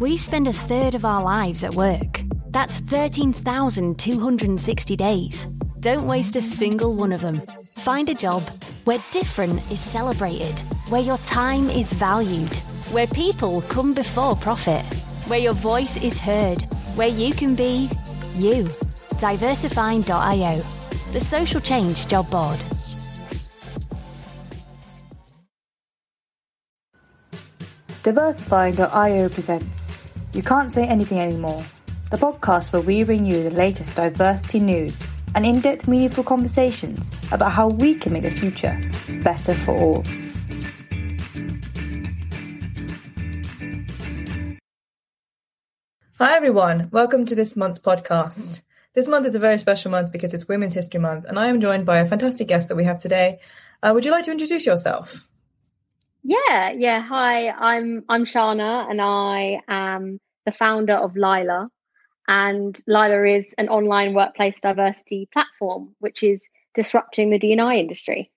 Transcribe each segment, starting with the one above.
We spend a third of our lives at work. That's 13,260 days. Don't waste a single one of them. Find a job where different is celebrated, where your time is valued, where people come before profit, where your voice is heard, where you can be you. Diversifying.io, the social change job board. Diversifying.io presents You Can't Say Anything Anymore, the podcast where we bring you the latest diversity news and in depth, meaningful conversations about how we can make the future better for all. Hi, everyone. Welcome to this month's podcast. This month is a very special month because it's Women's History Month, and I am joined by a fantastic guest that we have today. Uh, would you like to introduce yourself? Yeah, yeah. Hi, I'm I'm Shana, and I am the founder of Lila. And Lila is an online workplace diversity platform, which is disrupting the D&I industry.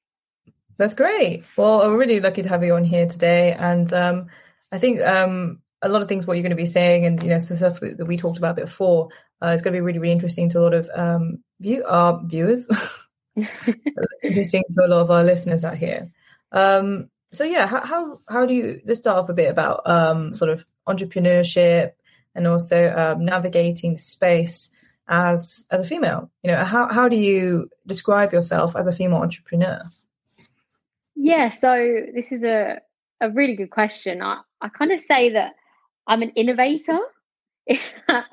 That's great. Well, we're really lucky to have you on here today, and um, I think um, a lot of things what you're going to be saying, and you know, some stuff that we talked about before, uh, is going to be really, really interesting to a lot of um, view our viewers, interesting to a lot of our listeners out here. Um, so yeah, how, how, how do you let's start off a bit about um, sort of entrepreneurship and also um, navigating the space as as a female. You know, how how do you describe yourself as a female entrepreneur? Yeah, so this is a a really good question. I I kind of say that I'm an innovator. If that,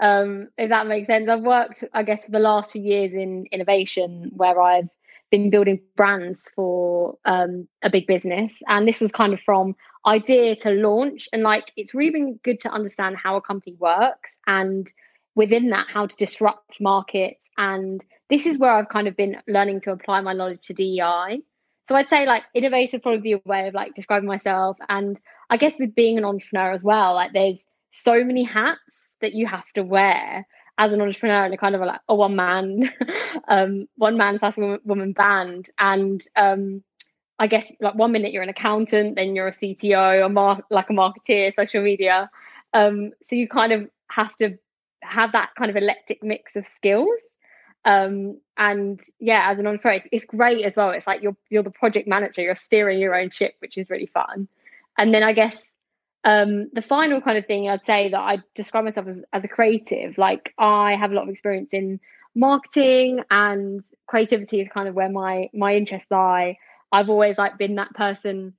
um, if that makes sense, I've worked, I guess, for the last few years in innovation, where I've been building brands for um, a big business. And this was kind of from idea to launch. And like, it's really been good to understand how a company works and within that, how to disrupt markets. And this is where I've kind of been learning to apply my knowledge to DEI. So I'd say like innovative probably be a way of like describing myself. And I guess with being an entrepreneur as well, like there's so many hats that you have to wear as an entrepreneur and a kind of a, like a one man um one man slash woman band. And um i guess like one minute you're an accountant then you're a cto a mar- like a marketeer social media. Um so you kind of have to have that kind of eclectic mix of skills. Um and yeah as an entrepreneur it's, it's great as well. It's like you're you're the project manager. You're steering your own ship which is really fun. And then i guess um, the final kind of thing I'd say that I describe myself as, as a creative, like I have a lot of experience in marketing and creativity is kind of where my my interests lie. I've always like been that person,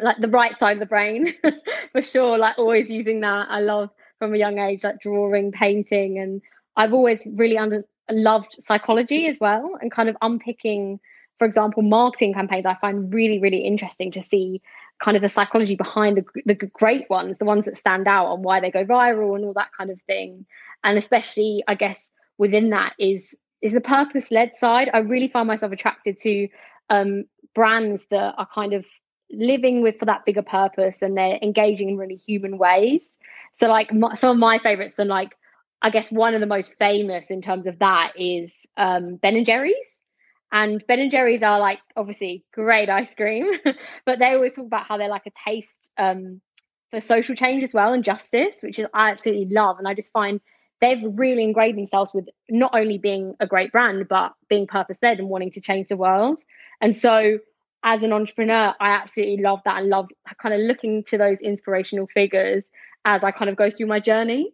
like the right side of the brain for sure, like always using that. I love from a young age, like drawing, painting, and I've always really under loved psychology as well and kind of unpicking for example, marketing campaigns I find really, really interesting to see kind of the psychology behind the, the great ones, the ones that stand out and why they go viral and all that kind of thing. And especially, I guess, within that is is the purpose led side. I really find myself attracted to um, brands that are kind of living with for that bigger purpose and they're engaging in really human ways. So, like my, some of my favorites, and like I guess one of the most famous in terms of that is um, Ben and Jerry's. And Ben and Jerry's are like obviously great ice cream, but they always talk about how they're like a taste um, for social change as well and justice, which is I absolutely love. And I just find they've really ingrained themselves with not only being a great brand, but being purpose led and wanting to change the world. And so as an entrepreneur, I absolutely love that and love kind of looking to those inspirational figures as I kind of go through my journey.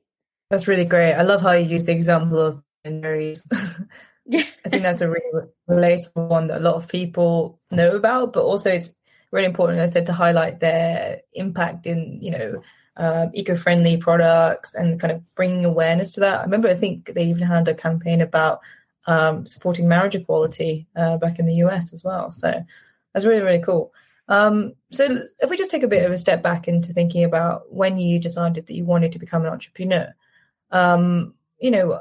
That's really great. I love how you use the example of Ben and Jerry's. Yeah. I think that's a really relatable one that a lot of people know about, but also it's really important, as I said, to highlight their impact in, you know, um, eco-friendly products and kind of bringing awareness to that. I remember, I think they even had a campaign about um, supporting marriage equality uh, back in the US as well. So that's really, really cool. Um, so if we just take a bit of a step back into thinking about when you decided that you wanted to become an entrepreneur, um, you know,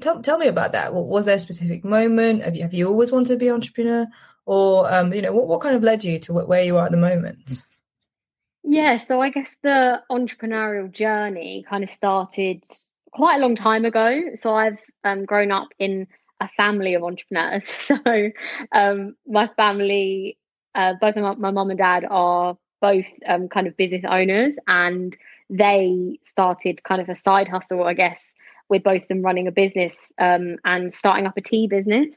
tell tell me about that. Was there a specific moment? Have you have you always wanted to be an entrepreneur, or um, you know, what what kind of led you to where you are at the moment? Yeah, so I guess the entrepreneurial journey kind of started quite a long time ago. So I've um, grown up in a family of entrepreneurs. So um, my family, uh, both my, my mum and dad are both um, kind of business owners, and they started kind of a side hustle, I guess, with both them running a business um, and starting up a tea business.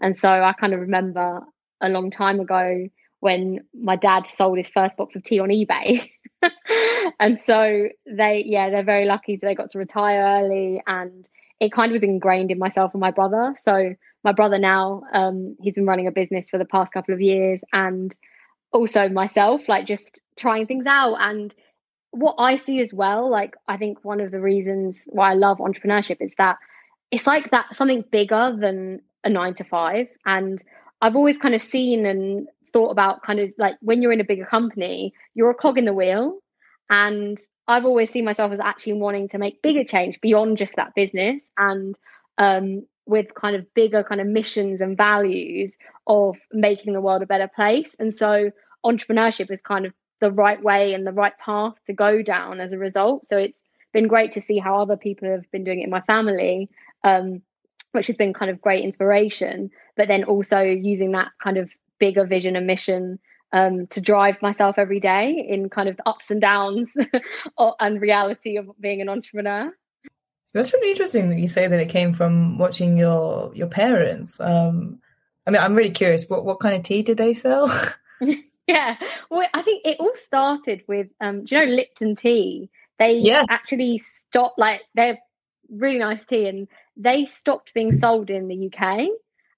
And so I kind of remember a long time ago when my dad sold his first box of tea on eBay. and so they, yeah, they're very lucky that they got to retire early and it kind of was ingrained in myself and my brother. So my brother now, um, he's been running a business for the past couple of years and also myself, like just trying things out. And what I see as well, like I think one of the reasons why I love entrepreneurship is that it's like that something bigger than a nine to five. And I've always kind of seen and thought about kind of like when you're in a bigger company, you're a cog in the wheel. And I've always seen myself as actually wanting to make bigger change beyond just that business and um, with kind of bigger kind of missions and values of making the world a better place. And so entrepreneurship is kind of the right way and the right path to go down as a result. So it's been great to see how other people have been doing it in my family, um, which has been kind of great inspiration. But then also using that kind of bigger vision and mission um, to drive myself every day in kind of the ups and downs and reality of being an entrepreneur. That's really interesting that you say that it came from watching your your parents. Um, I mean, I'm really curious. What what kind of tea did they sell? yeah, well, I think it all started with um, do you know Lipton tea? They yes. actually stopped like they're really nice tea, and they stopped being sold in the UK.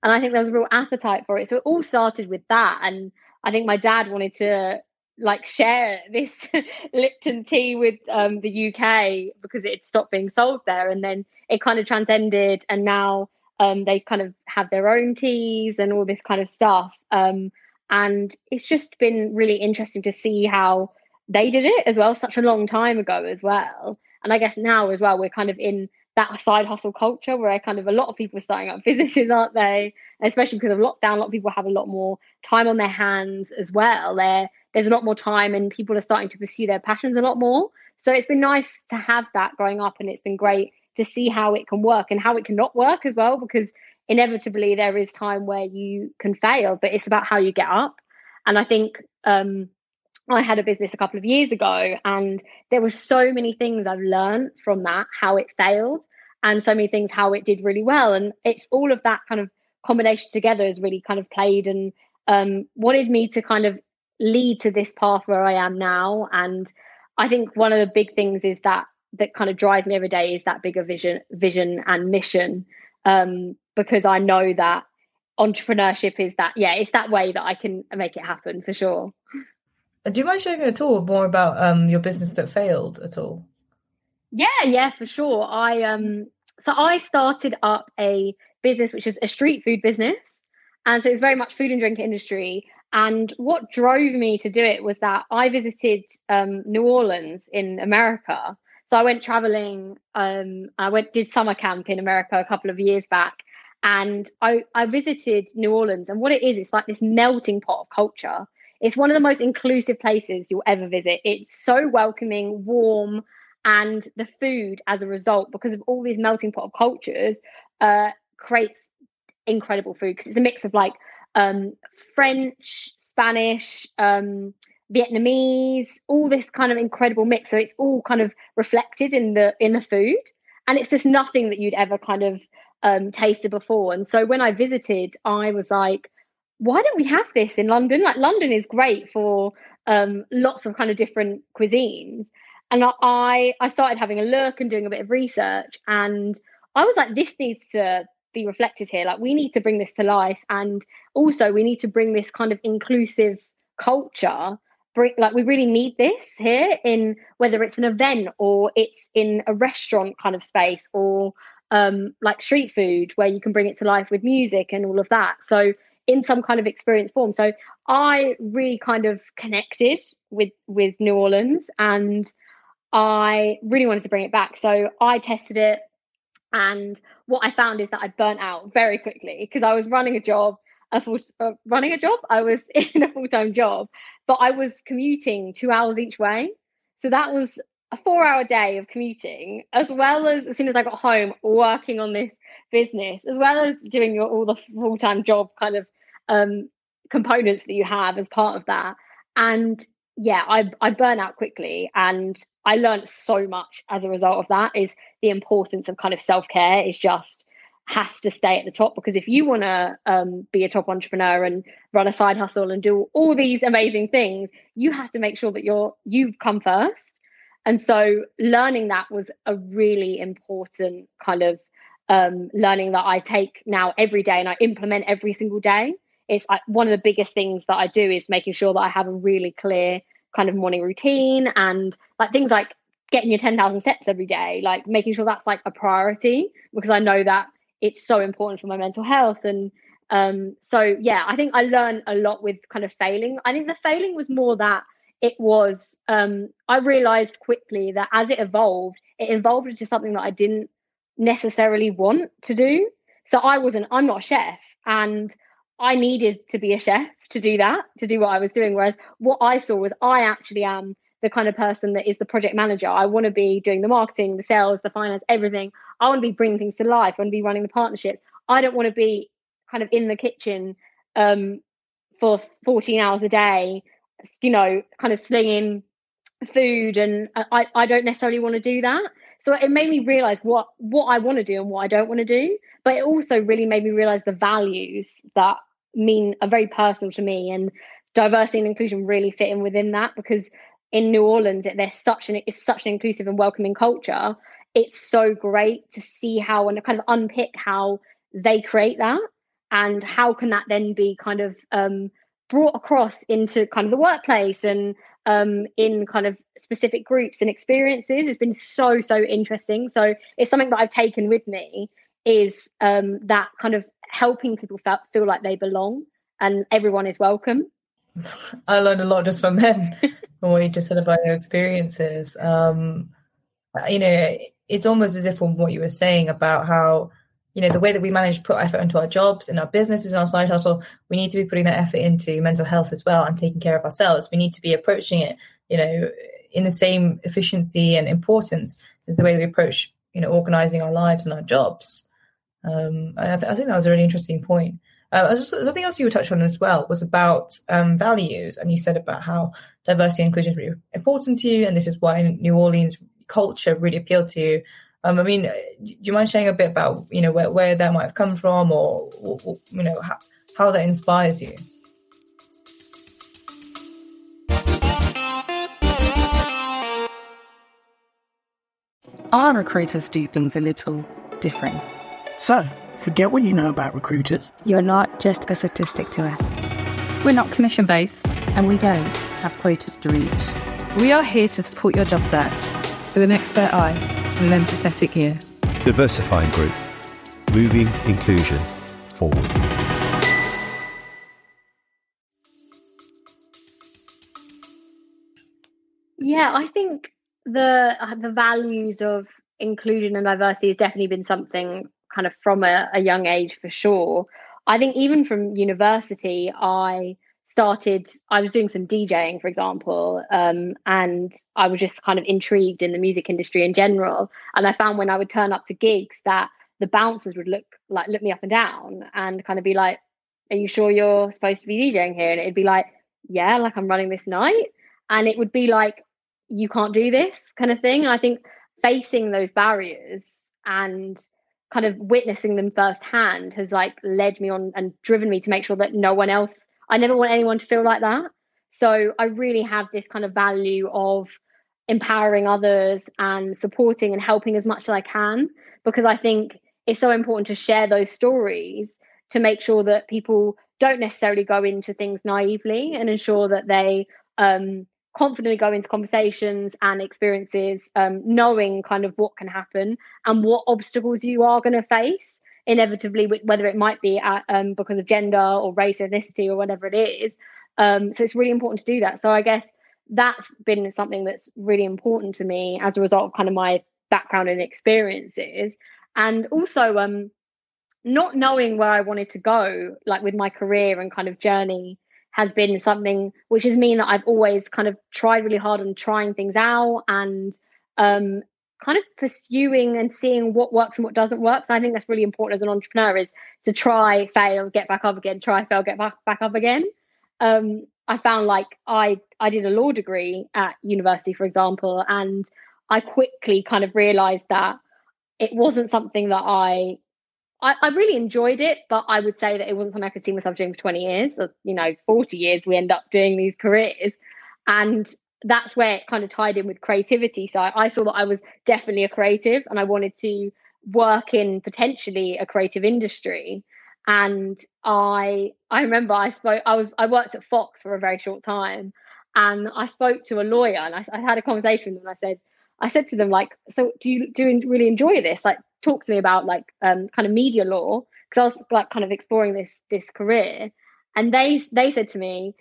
And I think there was a real appetite for it. So it all started with that, and I think my dad wanted to like share this Lipton tea with um, the UK because it stopped being sold there, and then it kind of transcended, and now um, they kind of have their own teas and all this kind of stuff. Um, and it's just been really interesting to see how they did it as well, such a long time ago as well. And I guess now as well, we're kind of in that side hustle culture where kind of a lot of people are starting up businesses, aren't they? Especially because of lockdown, a lot of people have a lot more time on their hands as well. There, there's a lot more time, and people are starting to pursue their passions a lot more. So it's been nice to have that growing up, and it's been great to see how it can work and how it can not work as well, because inevitably there is time where you can fail, but it's about how you get up. And I think um, I had a business a couple of years ago, and there were so many things I've learned from that, how it failed, and so many things how it did really well. And it's all of that kind of combination together has really kind of played and um, wanted me to kind of lead to this path where I am now. And I think one of the big things is that that kind of drives me every day is that bigger vision, vision and mission. Um, because I know that entrepreneurship is that yeah, it's that way that I can make it happen for sure. Do you mind sharing at all more about um, your business that failed at all? Yeah, yeah, for sure. I um so I started up a business which is a street food business. And so it's very much food and drink industry. And what drove me to do it was that I visited um, New Orleans in America. So I went traveling. Um, I went did summer camp in America a couple of years back, and I, I visited New Orleans. And what it is, it's like this melting pot of culture. It's one of the most inclusive places you'll ever visit. It's so welcoming, warm, and the food, as a result, because of all these melting pot of cultures, uh, creates incredible food because it's a mix of like um, French, Spanish, um, Vietnamese, all this kind of incredible mix. So it's all kind of reflected in the in the food, and it's just nothing that you'd ever kind of um, tasted before. And so when I visited, I was like, why don't we have this in London? Like London is great for um, lots of kind of different cuisines. And I I started having a look and doing a bit of research, and I was like, this needs to be reflected here. Like we need to bring this to life, and also we need to bring this kind of inclusive culture. Bring like we really need this here in whether it's an event or it's in a restaurant kind of space or um, like street food where you can bring it to life with music and all of that. So in some kind of experience form. So I really kind of connected with with New Orleans and I really wanted to bring it back. So I tested it and what I found is that I burnt out very quickly because I was running a job, a full, uh, running a job. I was in a full time job, but I was commuting two hours each way. So that was a four hour day of commuting, as well as as soon as I got home, working on this business, as well as doing your, all the full time job kind of um, components that you have as part of that. And yeah, I I burn out quickly, and I learned so much as a result of that. Is the importance of kind of self care is just has to stay at the top because if you want to um, be a top entrepreneur and run a side hustle and do all these amazing things, you have to make sure that you're you've come first. And so, learning that was a really important kind of um, learning that I take now every day and I implement every single day. It's like one of the biggest things that I do is making sure that I have a really clear kind of morning routine and like things like getting your 10,000 steps every day, like making sure that's like a priority because I know that it's so important for my mental health. And um, so, yeah, I think I learned a lot with kind of failing. I think the failing was more that it was, um, I realized quickly that as it evolved, it evolved into something that I didn't necessarily want to do. So I wasn't, I'm not a chef. And I needed to be a chef to do that, to do what I was doing. Whereas what I saw was I actually am the kind of person that is the project manager. I want to be doing the marketing, the sales, the finance, everything. I want to be bringing things to life. I want to be running the partnerships. I don't want to be kind of in the kitchen um, for 14 hours a day, you know, kind of slinging food. And I, I don't necessarily want to do that. So it made me realize what what I want to do and what I don't want to do. But it also really made me realize the values that mean are very personal to me and diversity and inclusion really fit in within that because in New Orleans there's such an it's such an inclusive and welcoming culture. It's so great to see how and kind of unpick how they create that and how can that then be kind of um, brought across into kind of the workplace and um, in kind of specific groups and experiences. It's been so so interesting. So it's something that I've taken with me is um, that kind of helping people feel, feel like they belong and everyone is welcome. I learned a lot just from them, from what you just said about their experiences. Um, you know, it's almost as if from what you were saying about how, you know, the way that we manage to put effort into our jobs and our businesses and our side hustle, we need to be putting that effort into mental health as well and taking care of ourselves. We need to be approaching it, you know, in the same efficiency and importance as the way that we approach, you know, organizing our lives and our jobs. Um, I, th- I, think that was a really interesting point. Uh, something else you were touched on as well was about um, values, and you said about how diversity and inclusion is really important to you, and this is why New Orleans culture really appealed to you. Um, I mean, do you mind sharing a bit about you know where, where that might have come from, or, or you know how, how that inspires you? Our recruiters do things a little different. So, forget what you know about recruiters. You're not just a statistic to us. We're not commission based. And we don't have quotas to reach. We are here to support your job search with an expert eye and an empathetic ear. Diversifying Group, moving inclusion forward. Yeah, I think the uh, the values of inclusion and diversity has definitely been something kind of from a, a young age for sure. I think even from university, I started i was doing some djing for example um, and i was just kind of intrigued in the music industry in general. And i found when i would turn up to gigs that the bouncers would look like look me up and down and kind of be like are you sure you're supposed to be djing here? And it'd be like yeah like i'm running this night. And it would be like you can't do this kind of thing. And i think facing those barriers and kind of witnessing them firsthand has like led me on and driven me to make sure that no one else i never want anyone to feel like that. So i really have this kind of value of empowering others and supporting and helping as much as i can because i think it's so important to share those stories to make sure that people don't necessarily go into things naively and ensure that they um, confidently go into conversations and experiences um, knowing kind of what can happen and what obstacles you are going to face inevitably whether it might be at, um, because of gender or race ethnicity or whatever it is um, so it's really important to do that. So i guess that's been something that's really important to me as a result of kind of my background and experiences. And also um, not knowing where i wanted to go like with my career and kind of journey has been something which has mean that I've always kind of tried really hard on trying things out and um, kind of pursuing and seeing what works and what doesn't work. And I think that's really important as an entrepreneur is to try, fail, get back up again, try, fail, get back, back up again. Um, I found like I I did a law degree at university, for example, and I quickly kind of realized that it wasn't something that I I, I, really enjoyed it, but I would say that it wasn't something I could see myself doing for 20 years or, you know, 40 years. We end up doing these careers. And that's where it kind of tied in with creativity. So I, I saw that I was definitely a creative and I wanted to work in potentially a creative industry. And I I remember I spoke I was I worked at Fox for a very short time and I spoke to a lawyer and I, I had a conversation with them and I said, I said to them like, so do you do you really enjoy this? Like, talk to me about like um, kind of media law because I was like kind of exploring this this career, and they they said to me,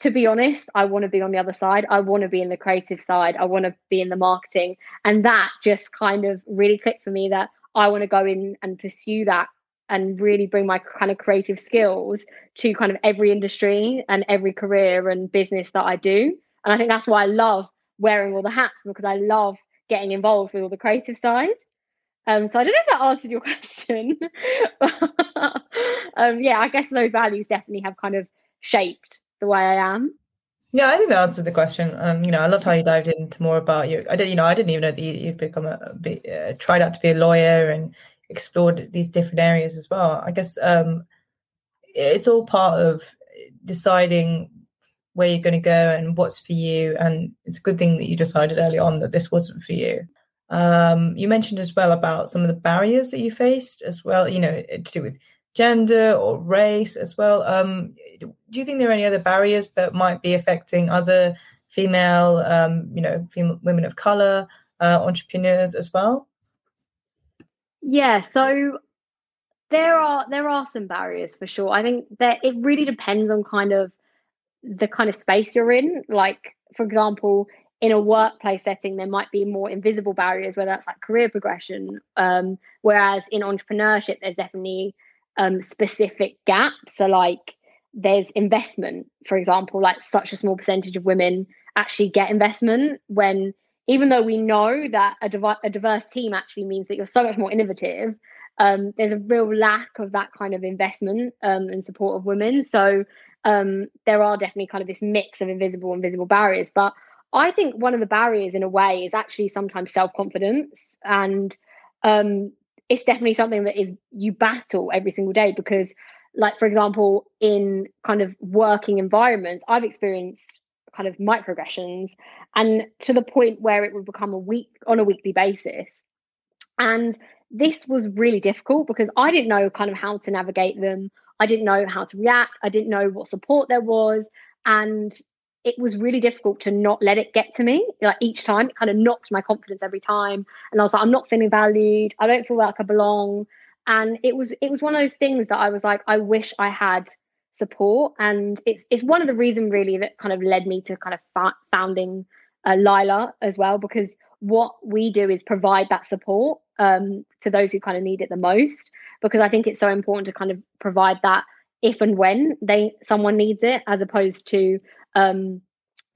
to be honest, I want to be on the other side. I want to be in the creative side. I want to be in the marketing, and that just kind of really clicked for me that I want to go in and pursue that and really bring my kind of creative skills to kind of every industry and every career and business that I do. And I think that's why I love wearing all the hats because I love getting involved with all the creative side. Um, so I don't know if that answered your question. um, yeah, I guess those values definitely have kind of shaped the way I am. Yeah, I think that answered the question. Um, you know, I loved how you dived into more about you. I didn't, you know, I didn't even know that you, would become a, a uh, tried out to be a lawyer and explored these different areas as well. I guess um, it's all part of deciding where you're going to go and what's for you. And it's a good thing that you decided early on that this wasn't for you. Um, you mentioned as well about some of the barriers that you faced as well, you know, to do with gender or race as well. Um, do you think there are any other barriers that might be affecting other female, um, you know, female women of color uh, entrepreneurs as well? Yeah, so there are there are some barriers for sure. I think that it really depends on kind of the kind of space you're in. Like, for example, in a workplace setting, there might be more invisible barriers, whether that's like career progression. Um, whereas in entrepreneurship, there's definitely um, specific gaps. So, like, there's investment, for example, like such a small percentage of women actually get investment when even though we know that a, div- a diverse team actually means that you're so much more innovative um, there's a real lack of that kind of investment um, and support of women so um, there are definitely kind of this mix of invisible and visible barriers. But I think one of the barriers, in a way, is actually sometimes self confidence, and um, it's definitely something that is you battle every single day because, like for example, in kind of working environments, I've experienced kind of microaggressions, and to the point where it would become a week on a weekly basis, and this was really difficult because I didn't know kind of how to navigate them. I didn't know how to react. I didn't know what support there was. And it was really difficult to not let it get to me. Like each time, it kind of knocked my confidence every time. And I was like, I'm not feeling valued. I don't feel like I belong. And it was it was one of those things that I was like, I wish I had support. And it's it's one of the reasons really that kind of led me to kind of fa- founding uh, Lila as well, because what we do is provide that support um, to those who kind of need it the most because I think it's so important to kind of provide that if and when they someone needs it, as opposed to um,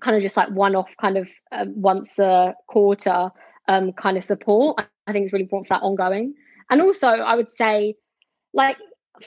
kind of just like one off kind of uh, once a quarter um, kind of support. I think it's really important for that ongoing. And also, I would say, like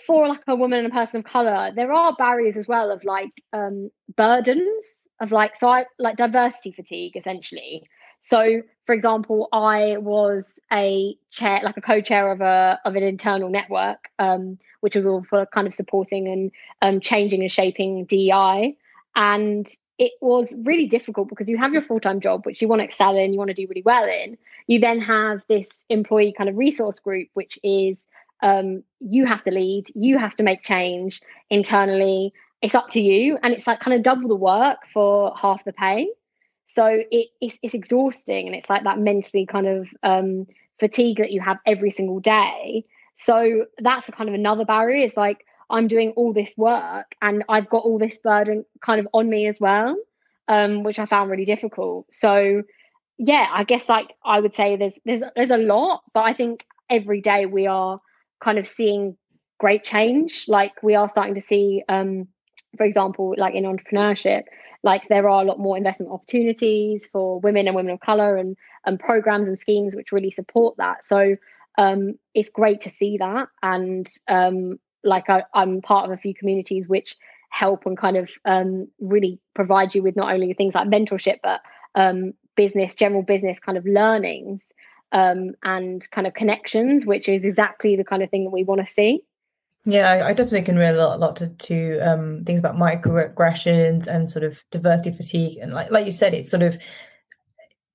for like a woman and a person of color, there are barriers as well of like um, burdens of like so I like diversity fatigue essentially. So, for example, I was a chair, like a co-chair of a of an internal network, um, which was all for kind of supporting and um, changing and shaping DEI. And it was really difficult because you have your full time job, which you want to excel in, you want to do really well in. You then have this employee kind of resource group, which is um, you have to lead, you have to make change internally. It's up to you, and it's like kind of double the work for half the pay. So it, it's, it's exhausting and it's like that mentally kind of um, fatigue that you have every single day. So that's a kind of another barrier. It's like I'm doing all this work and I've got all this burden kind of on me as well, um, which I found really difficult. So yeah, I guess like I would say there's there's there's a lot, but I think every day we are kind of seeing great change. Like we are starting to see um, for example, like in entrepreneurship, like there are a lot more investment opportunities for women and women of color and and programs and schemes which really support that so um, it's great to see that and um, like I, i'm part of a few communities which help and kind of um, really provide you with not only things like mentorship but um, business general business kind of learnings um, and kind of connections which is exactly the kind of thing that we want to see yeah, I, I definitely can relate a lot, a lot to, to um, things about microaggressions and sort of diversity fatigue, and like like you said, it's sort of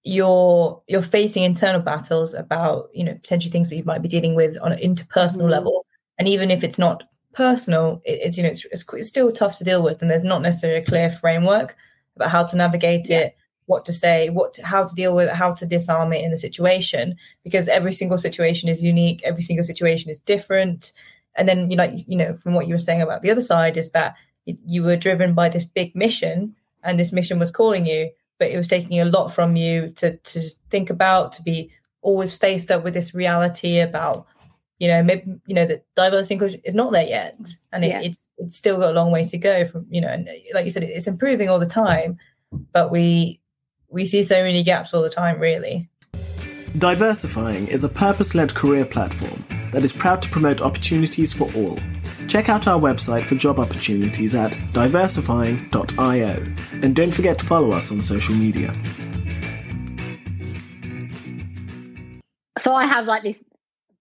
you're you're facing internal battles about you know potentially things that you might be dealing with on an interpersonal mm-hmm. level, and even if it's not personal, it, it's you know it's, it's, it's still tough to deal with, and there's not necessarily a clear framework about how to navigate yeah. it what to say, what to, how to deal with it, how to disarm it in the situation, because every single situation is unique, every single situation is different, and then you know you know from what you were saying about the other side is that you were driven by this big mission and this mission was calling you but it was taking a lot from you to to think about to be always faced up with this reality about you know maybe you know that diversity inclusion is not there yet and it, yeah. it's it's still got a long way to go from you know and like you said it's improving all the time but we we see so many gaps all the time really diversifying is a purpose-led career platform that is proud to promote opportunities for all. Check out our website for job opportunities at diversifying.io and don't forget to follow us on social media. So I have like this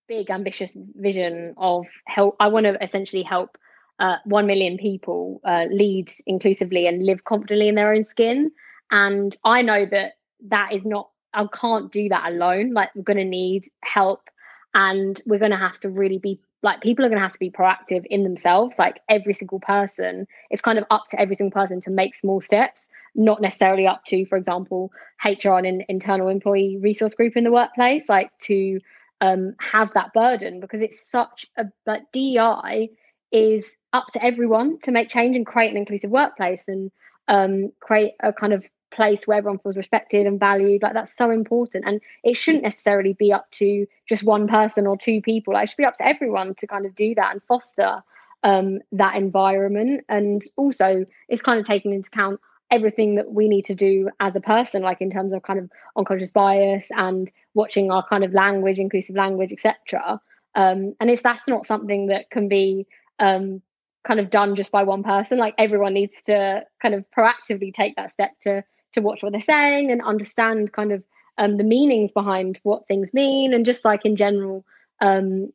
big ambitious vision of help I want to essentially help uh, 1 million people uh, lead inclusively and live confidently in their own skin. And I know that that is not I can't do that alone. Like we're going to need help and we're going to have to really be like people are going to have to be proactive in themselves. Like every single person it's kind of up to every single person to make small steps not necessarily up to for example hr and an internal employee resource group in the workplace like to um, have that burden because it's such a but dei is up to everyone to make change and create an inclusive workplace and um, create a kind of place where everyone feels respected and valued. Like that's so important. And it shouldn't necessarily be up to just one person or two people. Like, it should be up to everyone to kind of do that and foster um, that environment. And also it's kind of taking into account everything that we need to do as a person like in terms of kind of unconscious bias and watching our kind of language inclusive language etc um, and it's that's not something that can be um, kind of done just by one person. Like everyone needs to kind of proactively take that step to to watch what they're saying and understand kind of um, the meanings behind what things mean and just like in general um,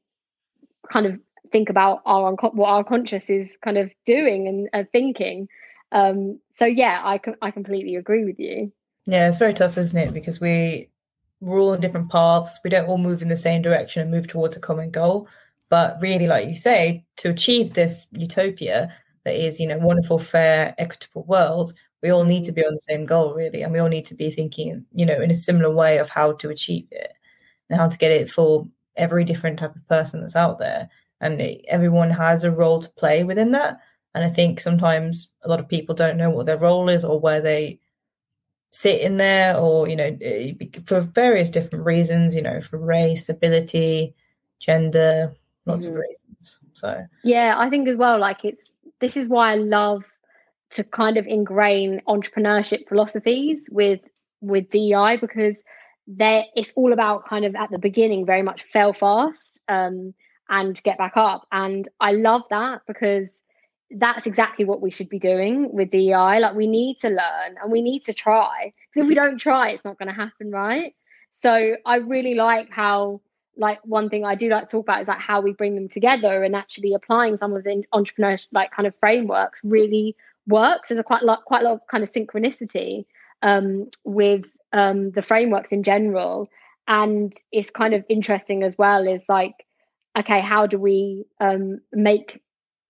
kind of think about our what our conscious is kind of doing and uh, thinking um, so yeah I, I completely agree with you. Yeah it's very tough isn't it? Because we we're all in different paths. We don't all move in the same direction and move towards a common goal. But really like you say to achieve this utopia that is you know wonderful fair equitable world we all need to be on the same goal really. And we all need to be thinking you know in a similar way of how to achieve it and how to get it for every different type of person that's out there. And everyone has a role to play within that and i think sometimes a lot of people don't know what their role is or where they sit in there or you know eh, for various different reasons you know for race ability gender lots mm-hmm. of reasons so yeah i think as well like it's this is why i love to kind of ingrain entrepreneurship philosophies with with DEI because there it's all about kind of at the beginning very much fail fast um, and get back up and I love that because that's exactly what we should be doing with DEI like we need to learn and we need to try because if we don't try it's not going to happen right so I really like how like one thing I do like to talk about is like how we bring them together and actually applying some of the entrepreneurship like kind of frameworks really works. There's a quite a lot, quite a lot of kind of synchronicity um, with um, the frameworks in general, and it's kind of interesting as well. Is like, okay, how do we um, make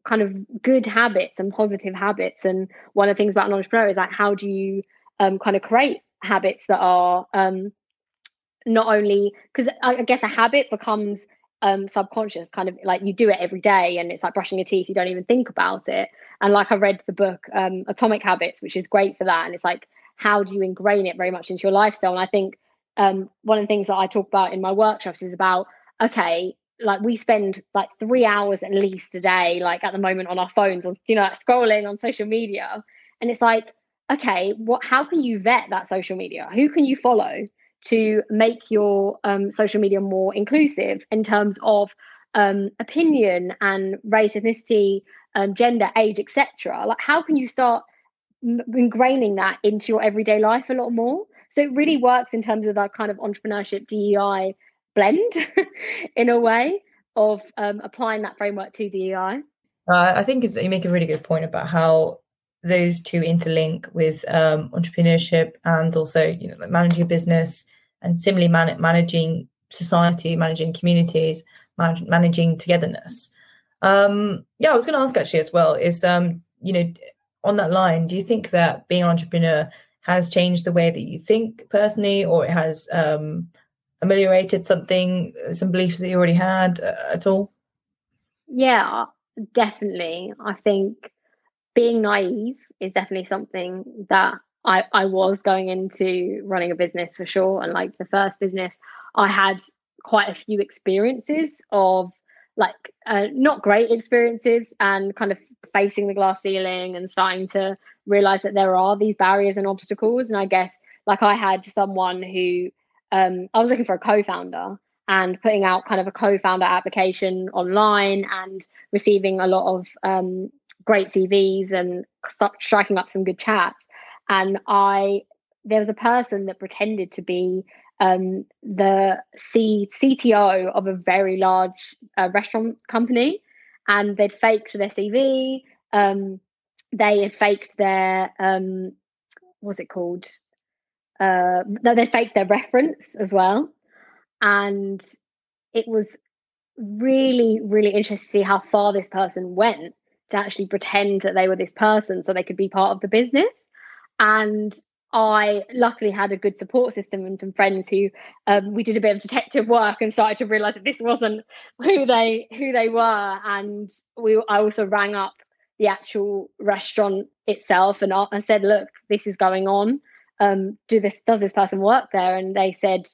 kind of good habits and positive habits? And one of the things about an entrepreneur is like, how do you um, kind of create habits that are um, not only because I guess a habit becomes um, subconscious, kind of like you do it every day, and it's like brushing your teeth. You don't even think about it. And like I read the book um, Atomic Habits, which is great for that. And it's like how do you ingrain it very much into your lifestyle? And I think um, one of the things that I talk about in my workshops is about okay, like we spend like three hours at least a day, like at the moment on our phones or you know like scrolling on social media, and it's like okay, what? How can you vet that social media? Who can you follow? to make your um, social media more inclusive in terms of um, opinion and race, ethnicity, um, gender, age, etc. Like, how can you start ingraining that into your everyday life a lot more? So it really works in terms of that kind of entrepreneurship DEI blend in a way of um, applying that framework to DEI. Uh, I think you make a really good point about how those two interlink with um, entrepreneurship and also you know like managing a business and similarly man- managing society, managing communities, man- managing togetherness. Um, yeah, I was going to ask actually as well is um, you know on that line, do you think that being an entrepreneur has changed the way that you think personally, or it has um, ameliorated something, some beliefs that you already had uh, at all? Yeah, definitely. I think being naive is definitely something that I, I was going into running a business for sure. And like the first business, I had quite a few experiences of like uh, not great experiences and kind of facing the glass ceiling and starting to realize that there are these barriers and obstacles. And I guess like I had someone who um, I was looking for a co-founder and putting out kind of a co-founder application online and receiving a lot of um, great CVs and striking up some good chats. And I, there was a person that pretended to be um, the C- CTO of a very large uh, restaurant company, and they'd faked their CV. Um, they had faked their um, what's it called? Uh, they faked their reference as well, and it was really, really interesting to see how far this person went to actually pretend that they were this person so they could be part of the business. And I luckily had a good support system and some friends who um, we did a bit of detective work and started to realize that this wasn't who they who they were. And we I also rang up the actual restaurant itself and, I said, look, this is going on. Um, do this does this person work there? And they said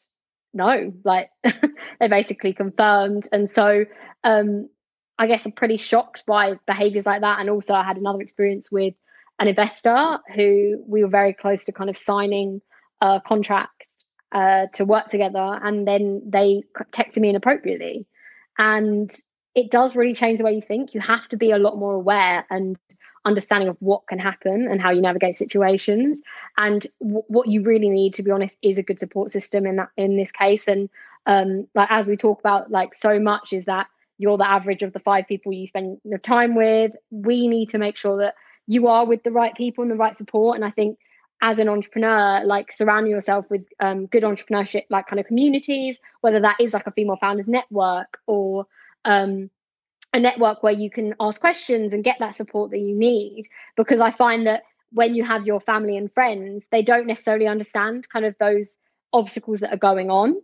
no, like they basically confirmed. And so um, I guess I'm pretty shocked by behaviors like that. And also, I had another experience with an investor who we were very close to kind of signing a contract uh, to work together. And then they texted me inappropriately. And it does really change the way you think. You have to be a lot more aware and understanding of what can happen and how you navigate situations. And w- what you really need, to be honest, is a good support system in that in this case. And um, like as we talk about, like so much is that you're the average of the five people you spend your time with. We need to make sure that you are with the right people and the right support. And I think as an entrepreneur, like surrounding yourself with um, good entrepreneurship, like kind of communities, whether that is like a female founders network or um, a network where you can ask questions and get that support that you need. Because I find that when you have your family and friends, they don't necessarily understand kind of those obstacles that are going on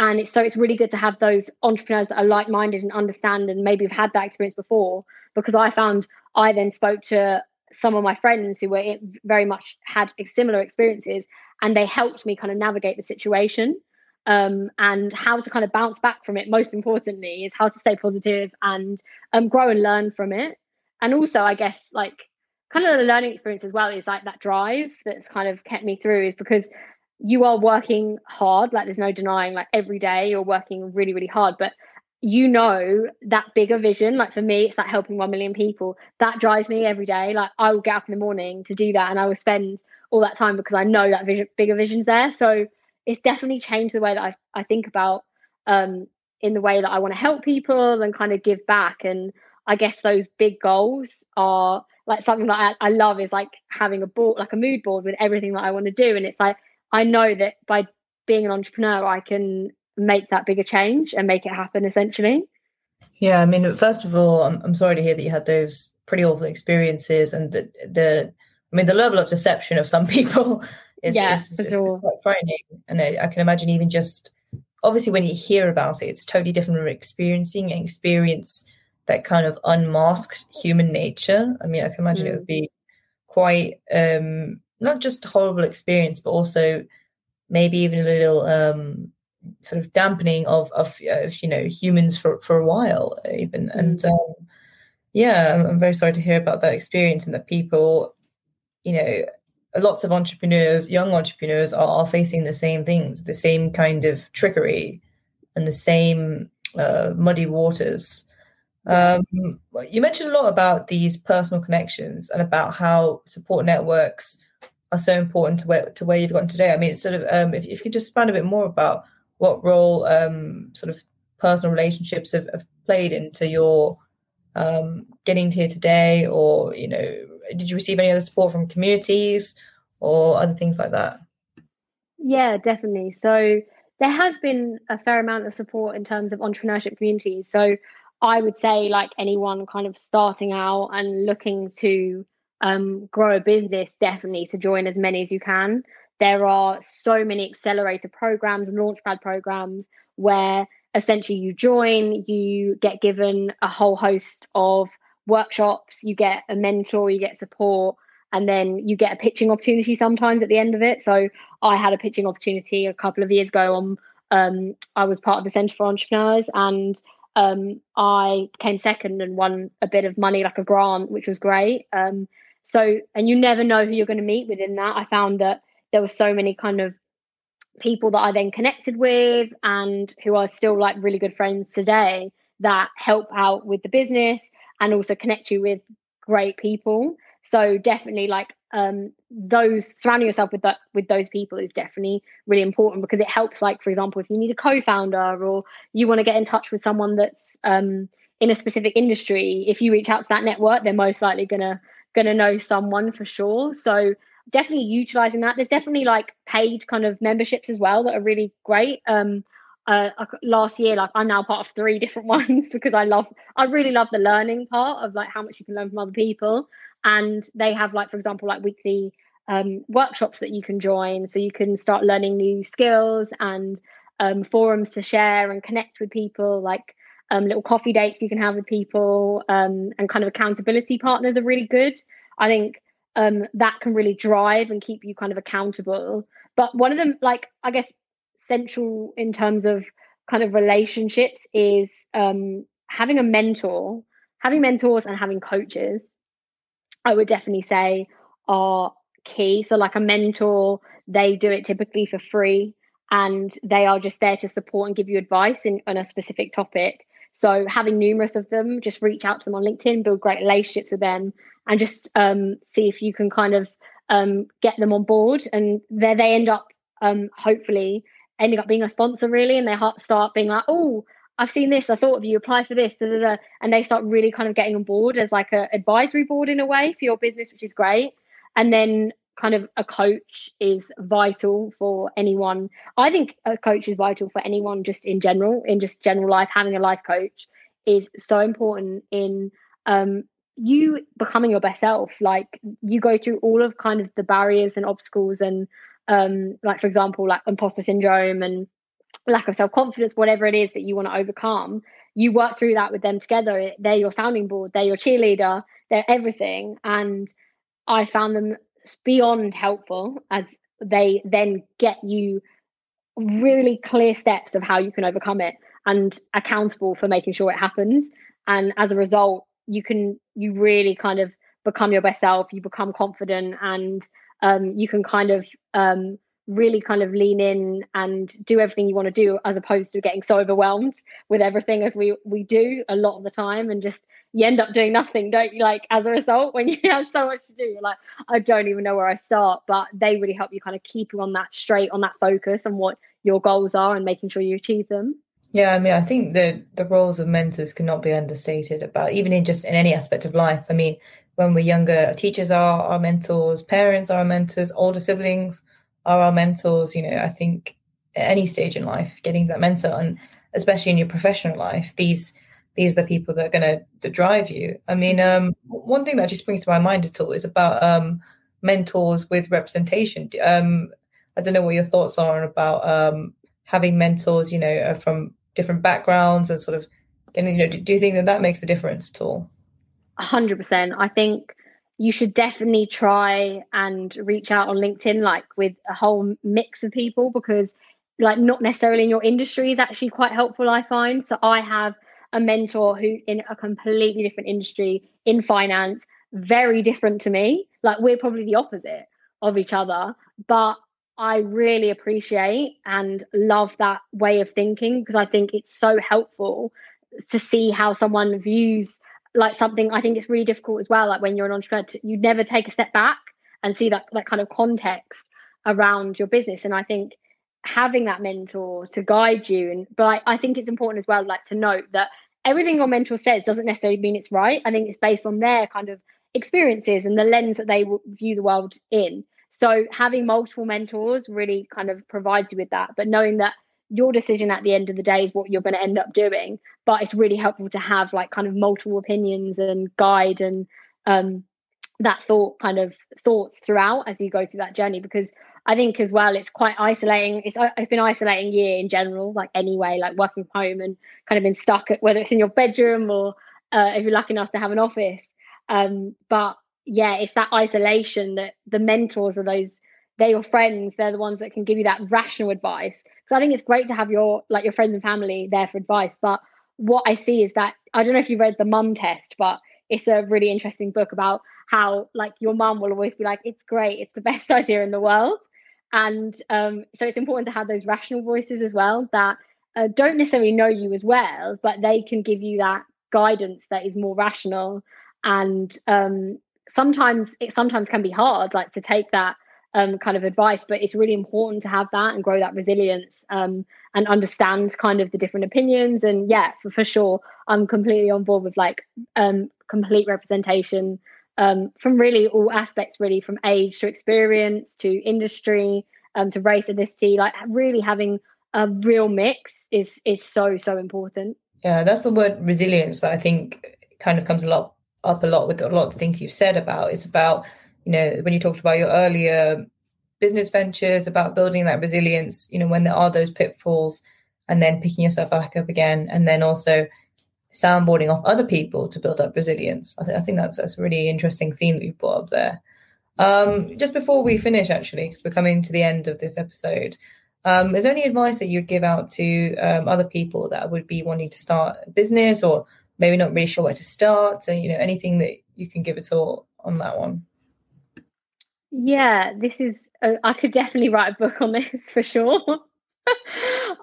and it's so it's really good to have those entrepreneurs that are like-minded and understand and maybe have had that experience before because i found i then spoke to some of my friends who were eh, very much had similar experiences and they helped me kind of navigate the situation um, and how to kind of bounce back from it most importantly is how to stay positive and um, grow and learn from it. And also i guess like kind of the learning experience as well is like that drive that's kind of kept me through is because you are working hard like there's no denying like every day you're working really really hard but you know that bigger vision like for me it's like helping 1 million people. That drives me every day like i will get up in the morning to do that and i will spend all that time because i know that vision bigger vision's there. So it's definitely changed the way that i, I think about um in the way that i want to help people and kind of give back and i guess those big goals are like something that I, I love is like having a board like a mood board with everything that i want to do and it's like I know that by being an entrepreneur, I can make that bigger change and make it happen essentially. Yeah, I mean, first of all, I'm, I'm sorry to hear that you had those pretty awful experiences and the, the I mean, the level of deception of some people yeah, is, is, is quite frightening. And I, I, can imagine even just, obviously, when you hear about it, it's totally different from experiencing and experience that kind of unmasked human nature. I mean, I can imagine mm. it would be quite um, not just a horrible experience, but also maybe even a little um, sort of dampening of, of, of you know humans for for a while even. Mm-hmm. And um, yeah, I'm, I'm very sorry to hear about that experience and that people, you know, lots of entrepreneurs, young entrepreneurs, are, are facing the same things, the same kind of trickery, and the same uh, muddy waters. Um, you mentioned a lot about these personal connections and about how support networks are so important to where to where you've gotten today. I mean, it's sort of um, if, if you could just expand a bit more about what role um, sort of personal relationships have, have played into your um, getting here today, or you know, did you receive any other support from communities or other things like that? Yeah, definitely. So there has been a fair amount of support in terms of entrepreneurship communities. So I would say, like anyone kind of starting out and looking to um, grow a business, definitely to join as many as you can. There are so many accelerator programs and launchpad programs where essentially you join, you get given a whole host of workshops, you get a mentor, you get support, and then you get a pitching opportunity sometimes at the end of it. So I had a pitching opportunity a couple of years ago on um, I was part of the Centre for Entrepreneurs and um, I came second and won a bit of money, like a grant, which was great. Um, so, and you never know who you're going to meet within that. I found that there were so many kind of people that I then connected with and who are still like really good friends today that help out with the business and also connect you with great people. So definitely like um those surrounding yourself with that with those people is definitely really important because it helps like for example if you need a co-founder or you want to get in touch with someone that's um in a specific industry if you reach out to that network they're most likely going to know someone for sure. So definitely utilizing that. There's definitely like paid kind of memberships as well that are really great. Um uh, last year like i'm now part of three different ones because i love i really love the learning part of like how much you can learn from other people. And they have like for example like weekly um, workshops that you can join. So you can start learning new skills and um, forums to share and connect with people like um, little coffee dates you can have with people um, and kind of accountability partners are really good. I think um, that can really drive and keep you kind of accountable. But one of them like i guess central in terms of kind of relationships is um, having a mentor having mentors and having coaches I would definitely say are key. So, like a mentor, they do it typically for free and they are just there to support and give you advice in, on a specific topic. So, having numerous of them, just reach out to them on LinkedIn, build great relationships with them, and just um, see if you can kind of um, get them on board. And there they end up, um, hopefully, ending up being a sponsor, really. And they start being like, oh, I've seen this, I thought of you, apply for this, da, da, da. and they start really kind of getting on board as like a advisory board in a way for your business, which is great. And then kind of a coach is vital for anyone. I think a coach is vital for anyone just in general, in just general life. Having a life coach is so important in um, you becoming your best self. Like you go through all of kind of the barriers and obstacles and um, like for example, like imposter syndrome and lack of self confidence, whatever it is that you want to overcome, you work through that with them together. They're your sounding board, they're your cheerleader, they're everything. And I found them beyond helpful as they then get you really clear steps of how you can overcome it and accountable for making sure it happens. And as a result, you can you really kind of become your best self, you become confident and um, you can kind of um, really kind of lean in and do everything you want to do as opposed to getting so overwhelmed with everything as we we do a lot of the time and just you end up doing nothing don't you? Like as a result when you have so much to do you're like i don't even know where i start. But they really help you kind of keep you on that straight on that focus on what your goals are and making sure you achieve them. Yeah i mean i think the the roles of mentors cannot be understated about even in just in any aspect of life. I mean when we're younger teachers are our mentors parents are our mentors older siblings are our mentors. You know, I think at any stage in life, getting that mentor, and especially in your professional life, these these are the people that are going to drive you. I mean, um, one thing that just brings to my mind at all is about um, mentors with representation. Um, I don't know what your thoughts are about um, having mentors, you know, uh, from different backgrounds and sort of, and you know, do, do you think that that makes a difference at all? A hundred percent. I think you should definitely try and reach out on LinkedIn, like with a whole mix of people, because like not necessarily in your industry is actually quite helpful, I find. So I have a mentor who in a completely different industry in finance, very different to me. Like we're probably the opposite of each other, but I really appreciate and love that way of thinking because I think it's so helpful to see how someone views like something. I think it's really difficult as well. Like when you're an entrepreneur, to, you never take a step back and see that that kind of context around your business. And I think having that mentor to guide you and but I, I think it's important as well like to note that everything your mentor says doesn't necessarily mean it's right i think it's based on their kind of experiences and the lens that they view the world in so having multiple mentors really kind of provides you with that but knowing that your decision at the end of the day is what you're going to end up doing but it's really helpful to have like kind of multiple opinions and guide and um that thought kind of thoughts throughout as you go through that journey because I think as well, it's quite isolating. It's it's been isolating year in general, like anyway, like working from home and kind of been stuck at whether it's in your bedroom or uh, if you're lucky enough to have an office. Um, but yeah, it's that isolation that the mentors are those they're your friends. They're the ones that can give you that rational advice. So I think it's great to have your like your friends and family there for advice. But what I see is that I don't know if you read the mum test, but it's a really interesting book about how like your mum will always be like, it's great, it's the best idea in the world and um, so it's important to have those rational voices as well that uh, don't necessarily know you as well but they can give you that guidance that is more rational and um, sometimes it sometimes can be hard like to take that um, kind of advice but it's really important to have that and grow that resilience um, and understand kind of the different opinions and yeah for, for sure i'm completely on board with like um, complete representation um, from really all aspects, really from age to experience to industry um, to race ethnicity. Like really having a real mix is is so so important. Yeah, that's the word resilience that I think kind of comes a lot up a lot with a lot of things you've said about. It's about you know when you talked about your earlier business ventures, about building that resilience. You know when there are those pitfalls, and then picking yourself back up again, and then also soundboarding off other people to build up resilience. I, th- I think that's that's a really interesting theme that you've brought up there. Um, just before we finish, actually, because we're coming to the end of this episode, um, is there any advice that you'd give out to um, other people that would be wanting to start a business or maybe not really sure where to start? So, you know, anything that you can give us all on that one? Yeah, this is, uh, I could definitely write a book on this for sure.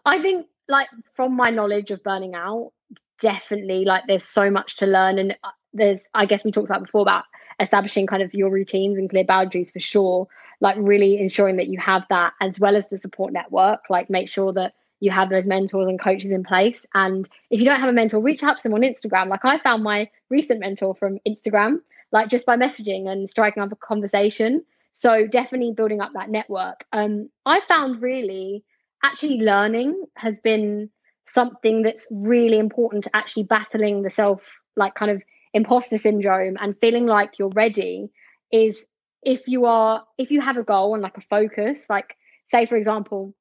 I think, like, from my knowledge of burning out, definitely like there's so much to learn and uh, there's i guess we talked about before about establishing kind of your routines and clear boundaries for sure. Like really ensuring that you have that as well as the support network like make sure that you have those mentors and coaches in place. And if you don't have a mentor reach out to them on instagram. Like i found my recent mentor from instagram like just by messaging and striking up a conversation so definitely building up that network. Um i found really actually learning has been something that's really important to actually battling the self like kind of imposter syndrome and feeling like you're ready is if you are if you have a goal and like a focus like say for example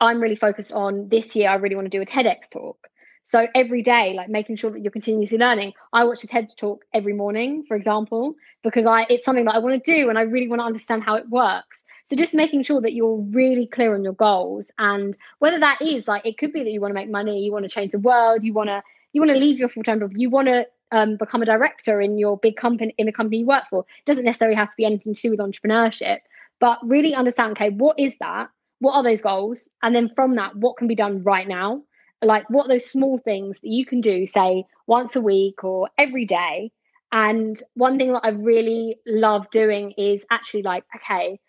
i'm really focused on this year i really want to do a tedx talk so every day like making sure that you're continuously learning i watch a ted talk every morning for example because i it's something that i want to do and i really want to understand how it works so just making sure that you're really clear on your goals and whether that is like it could be that you want to make money, you want to change the world, you want to you want to leave your full time job, you want to um, become a director in your big company in the company you work for. It doesn't necessarily have to be anything to do with entrepreneurship, but really understand okay, what is that? What are those goals? And then from that, what can be done right now? Like what those small things that you can do, say once a week or every day. And one thing that I really love doing is actually like, okay,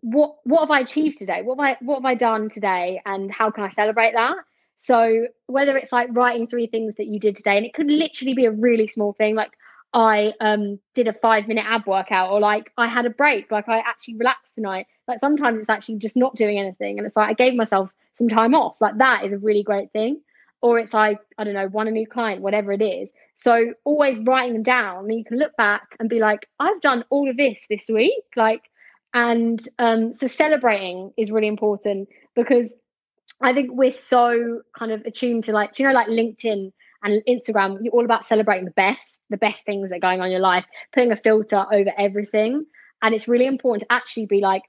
what what have I achieved today? What have I what have I done today, and how can I celebrate that? So whether it's like writing three things that you did today, and it could literally be a really small thing, like I um did a five minute ab workout, or like I had a break, like I actually relaxed tonight. Like sometimes it's actually just not doing anything, and it's like I gave myself some time off. Like that is a really great thing. Or it's like I don't know, won a new client, whatever it is. So always writing them down, then you can look back and be like, I've done all of this this week. Like and um, so celebrating is really important because I think we're so kind of attuned to like, you know, like LinkedIn and Instagram, you're all about celebrating the best, the best things that are going on in your life, putting a filter over everything. And it's really important to actually be like,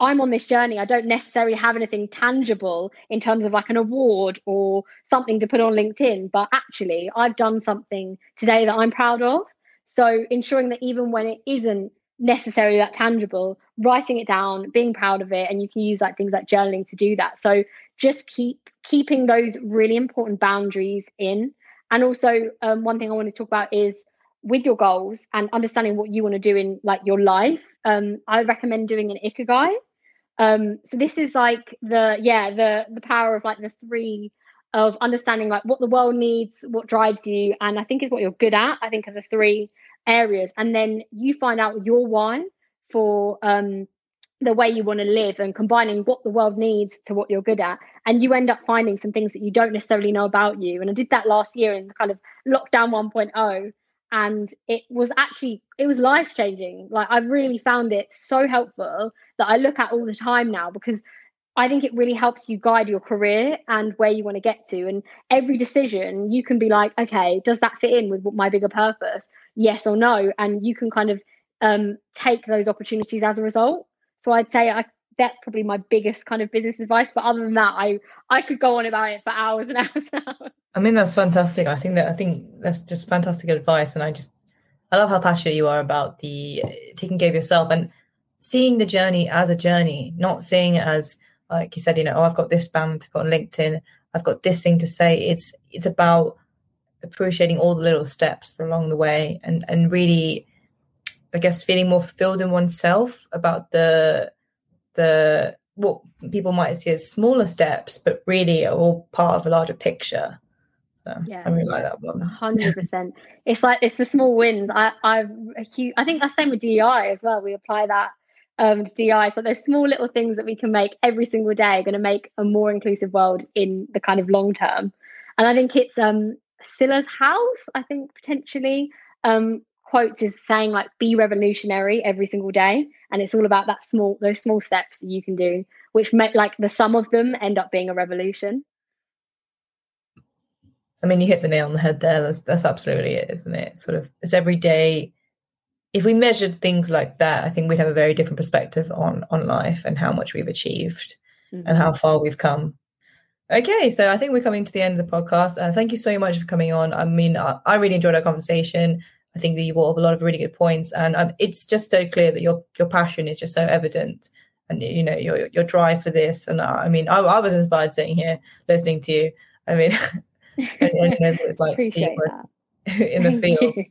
I'm on this journey. I don't necessarily have anything tangible in terms of like an award or something to put on LinkedIn, but actually, I've done something today that I'm proud of. So ensuring that even when it isn't necessarily that tangible writing it down being proud of it and you can use like things like journaling to do that so just keep keeping those really important boundaries in and also um, one thing i want to talk about is with your goals and understanding what you want to do in like your life um, i recommend doing an ikigai um, so this is like the yeah the the power of like the three of understanding like what the world needs what drives you and i think is what you're good at i think are the three areas. And then you find out your why for um, the way you want to live and combining what the world needs to what you're good at. And you end up finding some things that you don't necessarily know about you. And i did that last year in kind of lockdown 1.0 and it was actually it was life changing like i really found it so helpful that i look at all the time now because I think it really helps you guide your career and where you want to get to. And every decision, you can be like, okay, does that fit in with my bigger purpose? Yes or no. And you can kind of um, take those opportunities as a result. So I'd say I, that's probably my biggest kind of business advice. But other than that, I I could go on about it for hours and hours and hours. I mean, that's fantastic. I think that I think that's just fantastic advice, and I just I love how passionate you are about the uh, taking care of yourself and seeing the journey as a journey, not seeing it as like you said, you know, oh, I've got this band to put on LinkedIn. I've got this thing to say. It's it's about appreciating all the little steps along the way and and really, I guess, feeling more fulfilled in oneself about the the what people might see as smaller steps, but really are all part of a larger picture. So yeah, I really like that one. Hundred percent. It's like it's the small wins. I huge. I think that's same with DEI as well. We apply that um, to DEI. So there's small little things that we can make every single day going to make a more inclusive world in the kind of long term. And I think it's um, Sila's house, I think potentially um, quotes is saying like be revolutionary every single day. And it's all about that small, those small steps that you can do, which make like the sum of them end up being a revolution. I mean, you hit the nail on the head there. That's that's absolutely it, isn't it? Sort of, it's every day if we measured things like that, I think we'd have a very different perspective on on life and how much we've achieved mm-hmm. and how far we've come. Okay, so I think we're coming to the end of the podcast. Uh, thank you so much for coming on. I mean, I, I, really enjoyed our conversation. I think that you brought up a lot of really good points, and um, it's just so clear that your your passion is just so evident, and you know your your drive for this. And uh, I mean, I, I, was inspired sitting here listening to you. I mean, anyone knows what it's like to see in the fields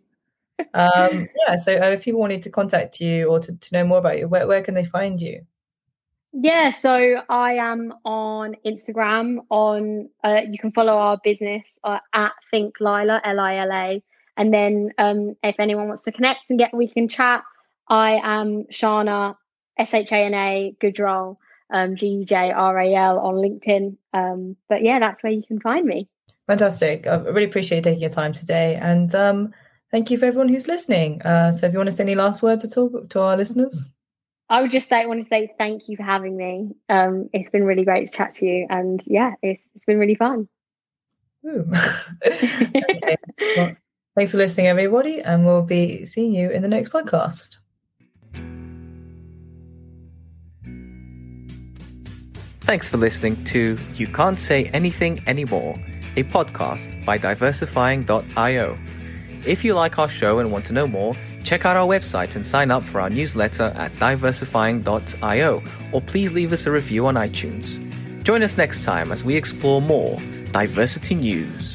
um, yeah, so uh, if people wanted to contact you or to, to know more about you, where, where can they find you? Yeah, so I am on Instagram. On uh, you can follow our business uh, at Think Lila L I L A, and then um, if anyone wants to connect and get, we can chat. I am Shana S H A N A Gujral um, G J R A L on LinkedIn. Um, but yeah, that's where you can find me. Fantastic! I really appreciate you taking your time today, and um, thank you for everyone who's listening. Uh, so if you want to say any last words at all to our listeners. I would just say, I want to say thank you for having me. Um, it's been really great to chat to you. And yeah, it's, it's been really fun. okay. well, thanks for listening, everybody. And we'll be seeing you in the next podcast. Thanks for listening to You Can't Say Anything Anymore, a podcast by diversifying.io. If you like our show and want to know more, check out our website and sign up for our newsletter at diversifying.io, or please leave us a review on iTunes. Join us next time as we explore more diversity news.